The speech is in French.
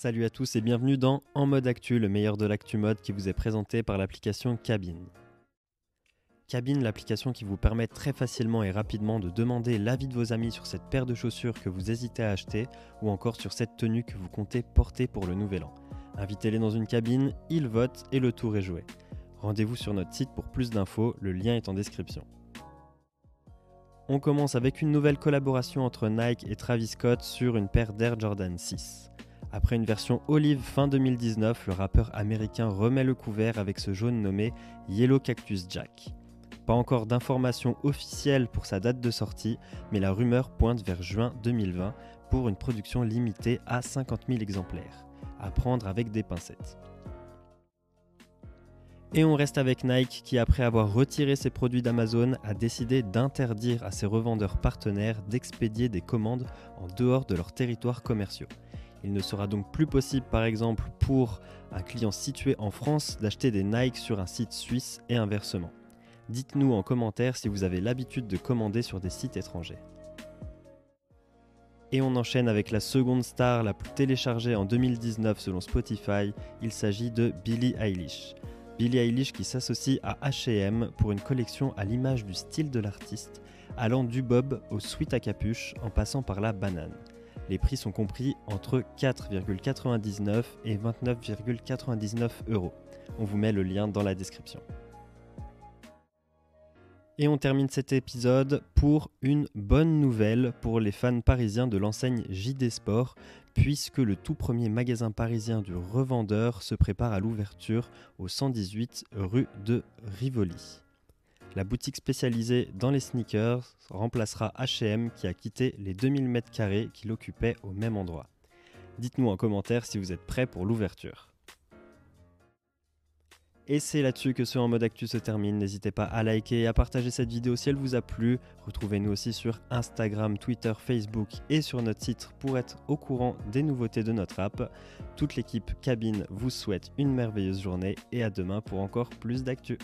Salut à tous et bienvenue dans En mode actu, le meilleur de l'actu mode qui vous est présenté par l'application Cabine. Cabine, l'application qui vous permet très facilement et rapidement de demander l'avis de vos amis sur cette paire de chaussures que vous hésitez à acheter ou encore sur cette tenue que vous comptez porter pour le nouvel an. Invitez-les dans une cabine, ils votent et le tour est joué. Rendez-vous sur notre site pour plus d'infos, le lien est en description. On commence avec une nouvelle collaboration entre Nike et Travis Scott sur une paire d'Air Jordan 6. Après une version olive fin 2019, le rappeur américain remet le couvert avec ce jaune nommé Yellow Cactus Jack. Pas encore d'informations officielles pour sa date de sortie, mais la rumeur pointe vers juin 2020 pour une production limitée à 50 000 exemplaires. À prendre avec des pincettes. Et on reste avec Nike qui, après avoir retiré ses produits d'Amazon, a décidé d'interdire à ses revendeurs partenaires d'expédier des commandes en dehors de leurs territoires commerciaux. Il ne sera donc plus possible par exemple pour un client situé en France d'acheter des Nike sur un site suisse et inversement. Dites-nous en commentaire si vous avez l'habitude de commander sur des sites étrangers. Et on enchaîne avec la seconde star la plus téléchargée en 2019 selon Spotify, il s'agit de Billie Eilish. Billie Eilish qui s'associe à H&M pour une collection à l'image du style de l'artiste, allant du bob au sweat à capuche en passant par la banane. Les prix sont compris entre 4,99 et 29,99 euros. On vous met le lien dans la description. Et on termine cet épisode pour une bonne nouvelle pour les fans parisiens de l'enseigne JD Sport, puisque le tout premier magasin parisien du revendeur se prépare à l'ouverture au 118 rue de Rivoli. La boutique spécialisée dans les sneakers remplacera HM qui a quitté les 2000 m2 qu'il occupait au même endroit. Dites-nous en commentaire si vous êtes prêts pour l'ouverture. Et c'est là-dessus que ce En mode actu se termine. N'hésitez pas à liker et à partager cette vidéo si elle vous a plu. Retrouvez-nous aussi sur Instagram, Twitter, Facebook et sur notre site pour être au courant des nouveautés de notre app. Toute l'équipe cabine vous souhaite une merveilleuse journée et à demain pour encore plus d'actu.